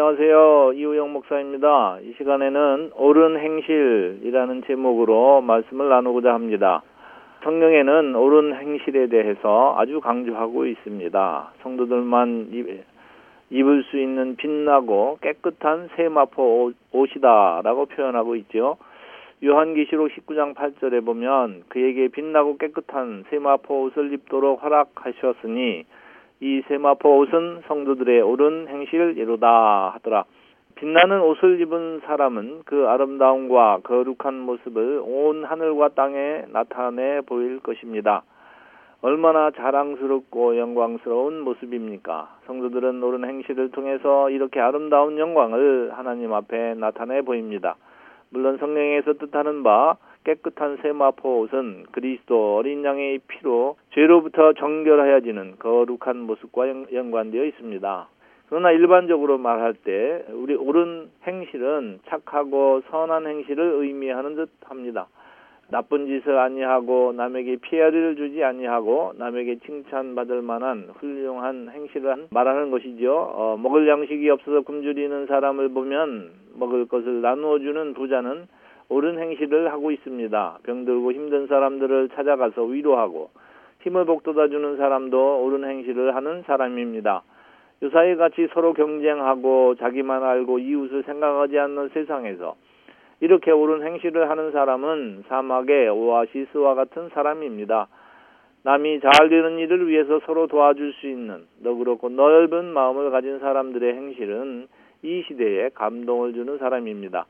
안녕하세요. 이우영 목사입니다. 이 시간에는 옳은 행실이라는 제목으로 말씀을 나누고자 합니다. 성경에는 옳은 행실에 대해서 아주 강조하고 있습니다. 성도들만 입을 수 있는 빛나고 깨끗한 세마포 옷이다라고 표현하고 있죠. 요한계시록 19장 8절에 보면 그에게 빛나고 깨끗한 세마포 옷을 입도록 허락하셨으니 이 세마포 옷은 성도들의 옳은 행실이로다 하더라. 빛나는 옷을 입은 사람은 그 아름다움과 거룩한 모습을 온 하늘과 땅에 나타내 보일 것입니다. 얼마나 자랑스럽고 영광스러운 모습입니까? 성도들은 옳은 행실을 통해서 이렇게 아름다운 영광을 하나님 앞에 나타내 보입니다. 물론 성령에서 뜻하는 바 깨끗한 세마포 옷은 그리스도 어린 양의 피로 죄로부터 정결하여지는 거룩한 모습과 연관되어 있습니다. 그러나 일반적으로 말할 때 우리 옳은 행실은 착하고 선한 행실을 의미하는 듯 합니다. 나쁜 짓을 아니하고 남에게 피해를 주지 아니하고 남에게 칭찬받을 만한 훌륭한 행실을 말하는 것이죠. 어, 먹을 양식이 없어서 굶주리는 사람을 보면 먹을 것을 나누어 주는 부자는 옳은 행실을 하고 있습니다. 병들고 힘든 사람들을 찾아가서 위로하고 힘을 복돋아 주는 사람도 옳은 행실을 하는 사람입니다. 유사히 같이 서로 경쟁하고 자기만 알고 이웃을 생각하지 않는 세상에서 이렇게 옳은 행실을 하는 사람은 사막의 오아시스와 같은 사람입니다. 남이 잘 되는 일을 위해서 서로 도와줄 수 있는 너그럽고 넓은 마음을 가진 사람들의 행실은 이 시대에 감동을 주는 사람입니다.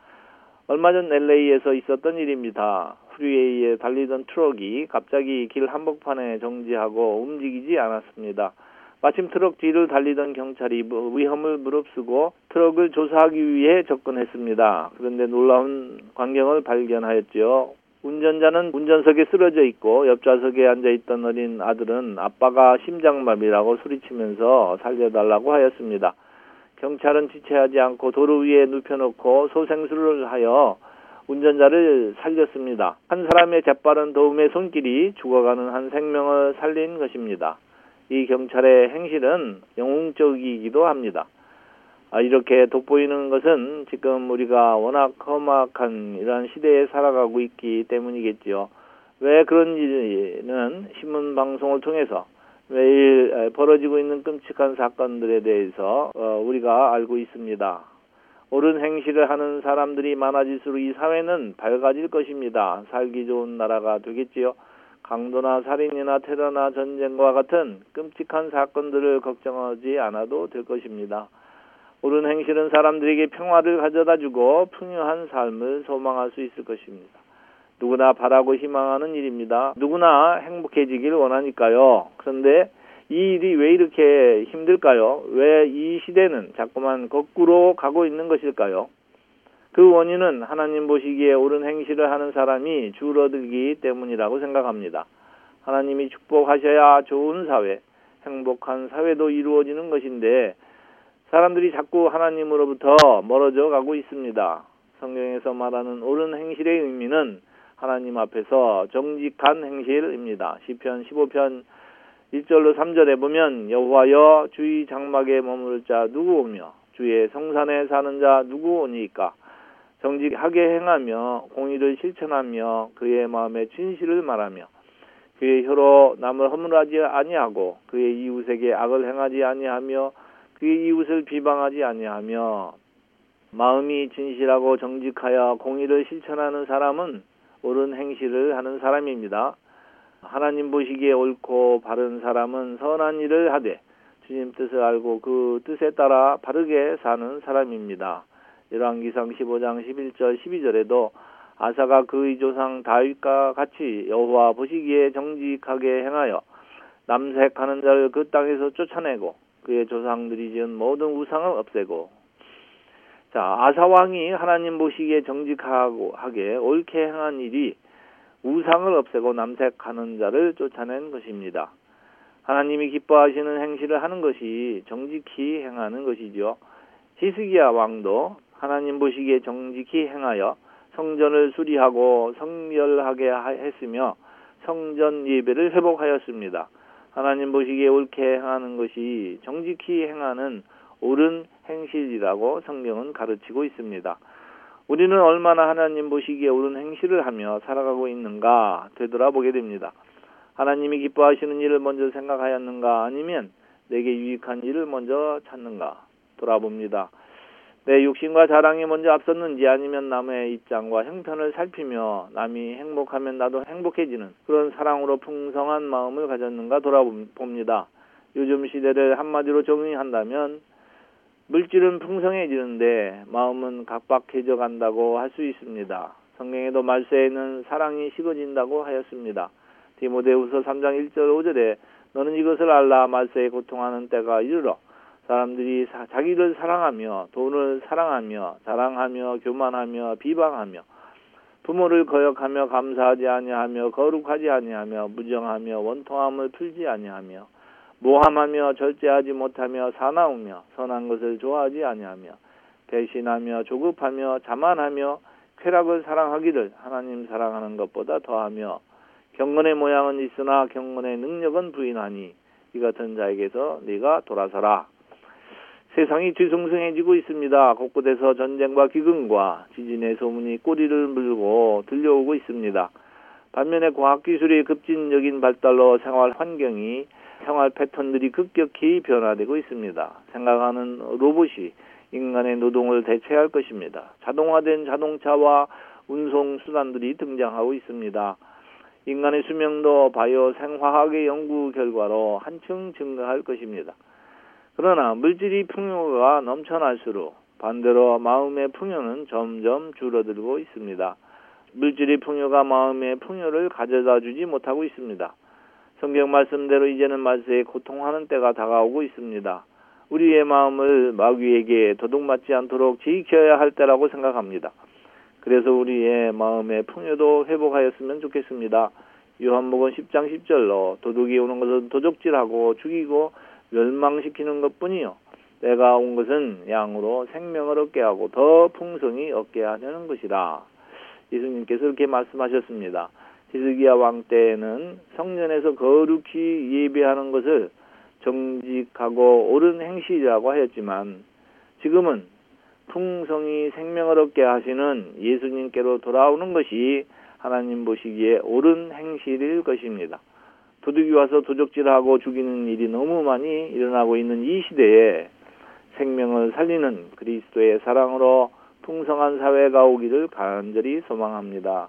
얼마 전 LA에서 있었던 일입니다. 프리웨이에 달리던 트럭이 갑자기 길 한복판에 정지하고 움직이지 않았습니다. 마침 트럭 뒤를 달리던 경찰이 뭐 위험을 무릅쓰고 트럭을 조사하기 위해 접근했습니다. 그런데 놀라운 광경을 발견하였죠. 운전자는 운전석에 쓰러져 있고 옆좌석에 앉아 있던 어린 아들은 아빠가 심장마비라고 소리치면서 살려달라고 하였습니다. 경찰은 지체하지 않고 도로 위에 눕혀놓고 소생술을 하여 운전자를 살렸습니다. 한 사람의 재빠른 도움의 손길이 죽어가는 한 생명을 살린 것입니다. 이 경찰의 행실은 영웅적이기도 합니다. 아, 이렇게 돋보이는 것은 지금 우리가 워낙 험악한 이러한 시대에 살아가고 있기 때문이겠지요. 왜 그런지는 신문 방송을 통해서 매일 벌어지고 있는 끔찍한 사건들에 대해서 어, 우리가 알고 있습니다. 옳은 행실을 하는 사람들이 많아질수록 이 사회는 밝아질 것입니다. 살기 좋은 나라가 되겠지요. 강도나 살인이나 테러나 전쟁과 같은 끔찍한 사건들을 걱정하지 않아도 될 것입니다. 옳은 행실은 사람들에게 평화를 가져다 주고 풍요한 삶을 소망할 수 있을 것입니다. 누구나 바라고 희망하는 일입니다. 누구나 행복해지길 원하니까요. 그런데 이 일이 왜 이렇게 힘들까요? 왜 이 시대는 자꾸만 거꾸로 가고 있는 것일까요? 그 원인은 하나님 보시기에 옳은 행실을 하는 사람이 줄어들기 때문이라고 생각합니다. 하나님이 축복하셔야 좋은 사회, 행복한 사회도 이루어지는 것인데 사람들이 자꾸 하나님으로부터 멀어져 가고 있습니다. 성경에서 말하는 옳은 행실의 의미는 하나님 앞에서 정직한 행실입니다. 시편 15편 1절로 3절에 보면 여호와여 주의 장막에 머무를 자 누구 오며 주의 성산에 사는 자 누구 오니까 정직하게 행하며 공의를 실천하며 그의 마음에 진실을 말하며 그의 혀로 남을 허물하지 아니하고 그의 이웃에게 악을 행하지 아니하며 그의 이웃을 비방하지 아니하며 마음이 진실하고 정직하여 공의를 실천하는 사람은 옳은 행실을 하는 사람입니다. 하나님 보시기에 옳고 바른 사람은 선한 일을 하되 주님 뜻을 알고 그 뜻에 따라 바르게 사는 사람입니다. 열왕기상 15장 11절 12절에도 아사가 그의 조상 다윗과 같이 여호와 보시기에 정직하게 행하여 남색하는 자를 그 땅에서 쫓아내고 그의 조상들이 지은 모든 우상을 없애고 자 자, 아사왕이 하나님 보시기에 정직하게 옳게 행한 일이 우상을 없애고 남색하는 자를 쫓아낸 것입니다. 하나님이 기뻐하시는 행실을 하는 것이 정직히 행하는 것이죠. 히스기야 왕도 하나님 보시기에 정직히 행하여 성전을 수리하고 성결하게 했으며 성전 예배를 회복하였습니다. 하나님 보시기에 옳게 행하는 것이 정직히 행하는 옳은 행실이라고 성경은 가르치고 있습니다. 우리는 얼마나 하나님 보시기에 옳은 행실을 하며 살아가고 있는가 되돌아보게 됩니다. 하나님이 기뻐하시는 일을 먼저 생각하였는가 아니면 내게 유익한 일을 먼저 찾는가 돌아봅니다. 내 육신과 자랑이 먼저 앞섰는지 아니면 남의 입장과 형편을 살피며 남이 행복하면 나도 행복해지는 그런 사랑으로 풍성한 마음을 가졌는가 돌아봅니다. 요즘 시대를 한마디로 정의한다면 물질은 풍성해지는데 마음은 각박해져 간다고 할 수 있습니다. 성경에도 말세에는 사랑이 식어진다고 하였습니다. 디모데후서 3장 1절 5절에 너는 이것을 알라 말세에 고통하는 때가 이르러 사람들이 사, 자기를 사랑하며 돈을 사랑하며 자랑하며 교만하며 비방하며 부모를 거역하며 감사하지 아니하며 거룩하지 아니하며 무정하며 원통함을 풀지 아니하며 모함하며 절제하지 못하며 사나우며 선한 것을 좋아하지 아니하며 배신하며 조급하며 자만하며 쾌락을 사랑하기를 하나님 사랑하는 것보다 더하며 경건의 모양은 있으나 경건의 능력은 부인하니 이 같은 자에게서 네가 돌아서라 세상이 뒤숭숭해지고 있습니다. 곳곳에서 전쟁과 기근과 지진의 소문이 꼬리를 물고 들려오고 있습니다. 반면에 과학기술의 급진적인 발달로 생활 환경이 생활 패턴들이 급격히 변화되고 있습니다. 생각하는 로봇이 인간의 노동을 대체할 것입니다. 자동화된 자동차와 운송 수단들이 등장하고 있습니다. 인간의 수명도 바이오 생화학의 연구 결과로 한층 증가할 것입니다. 그러나 물질이 풍요가 넘쳐날수록 반대로 마음의 풍요는 점점 줄어들고 있습니다. 물질의 풍요가 마음의 풍요를 가져다 주지 못하고 있습니다. 성경 말씀대로 이제는 말세에 고통하는 때가 다가오고 있습니다. 우리의 마음을 마귀에게 도둑맞지 않도록 지켜야 할 때라고 생각합니다. 그래서 우리의 마음의 풍요도 회복하였으면 좋겠습니다. 요한복음 10장 10절로 도둑이 오는 것은 도적질하고 죽이고 멸망시키는 것뿐이요. 내가 온 것은 양으로 생명을 얻게 하고 더 풍성히 얻게 하려는 것이라. 예수님께서 이렇게 말씀하셨습니다. 히스기야 왕 때에는 성전에서 거룩히 예배하는 것을 정직하고 옳은 행실이라고 하였지만 지금은 풍성히 생명을 얻게 하시는 예수님께로 돌아오는 것이 하나님 보시기에 옳은 행실일 것입니다. 도둑이 와서 도적질하고 죽이는 일이 너무 많이 일어나고 있는 이 시대에 생명을 살리는 그리스도의 사랑으로 풍성한 사회가 오기를 간절히 소망합니다.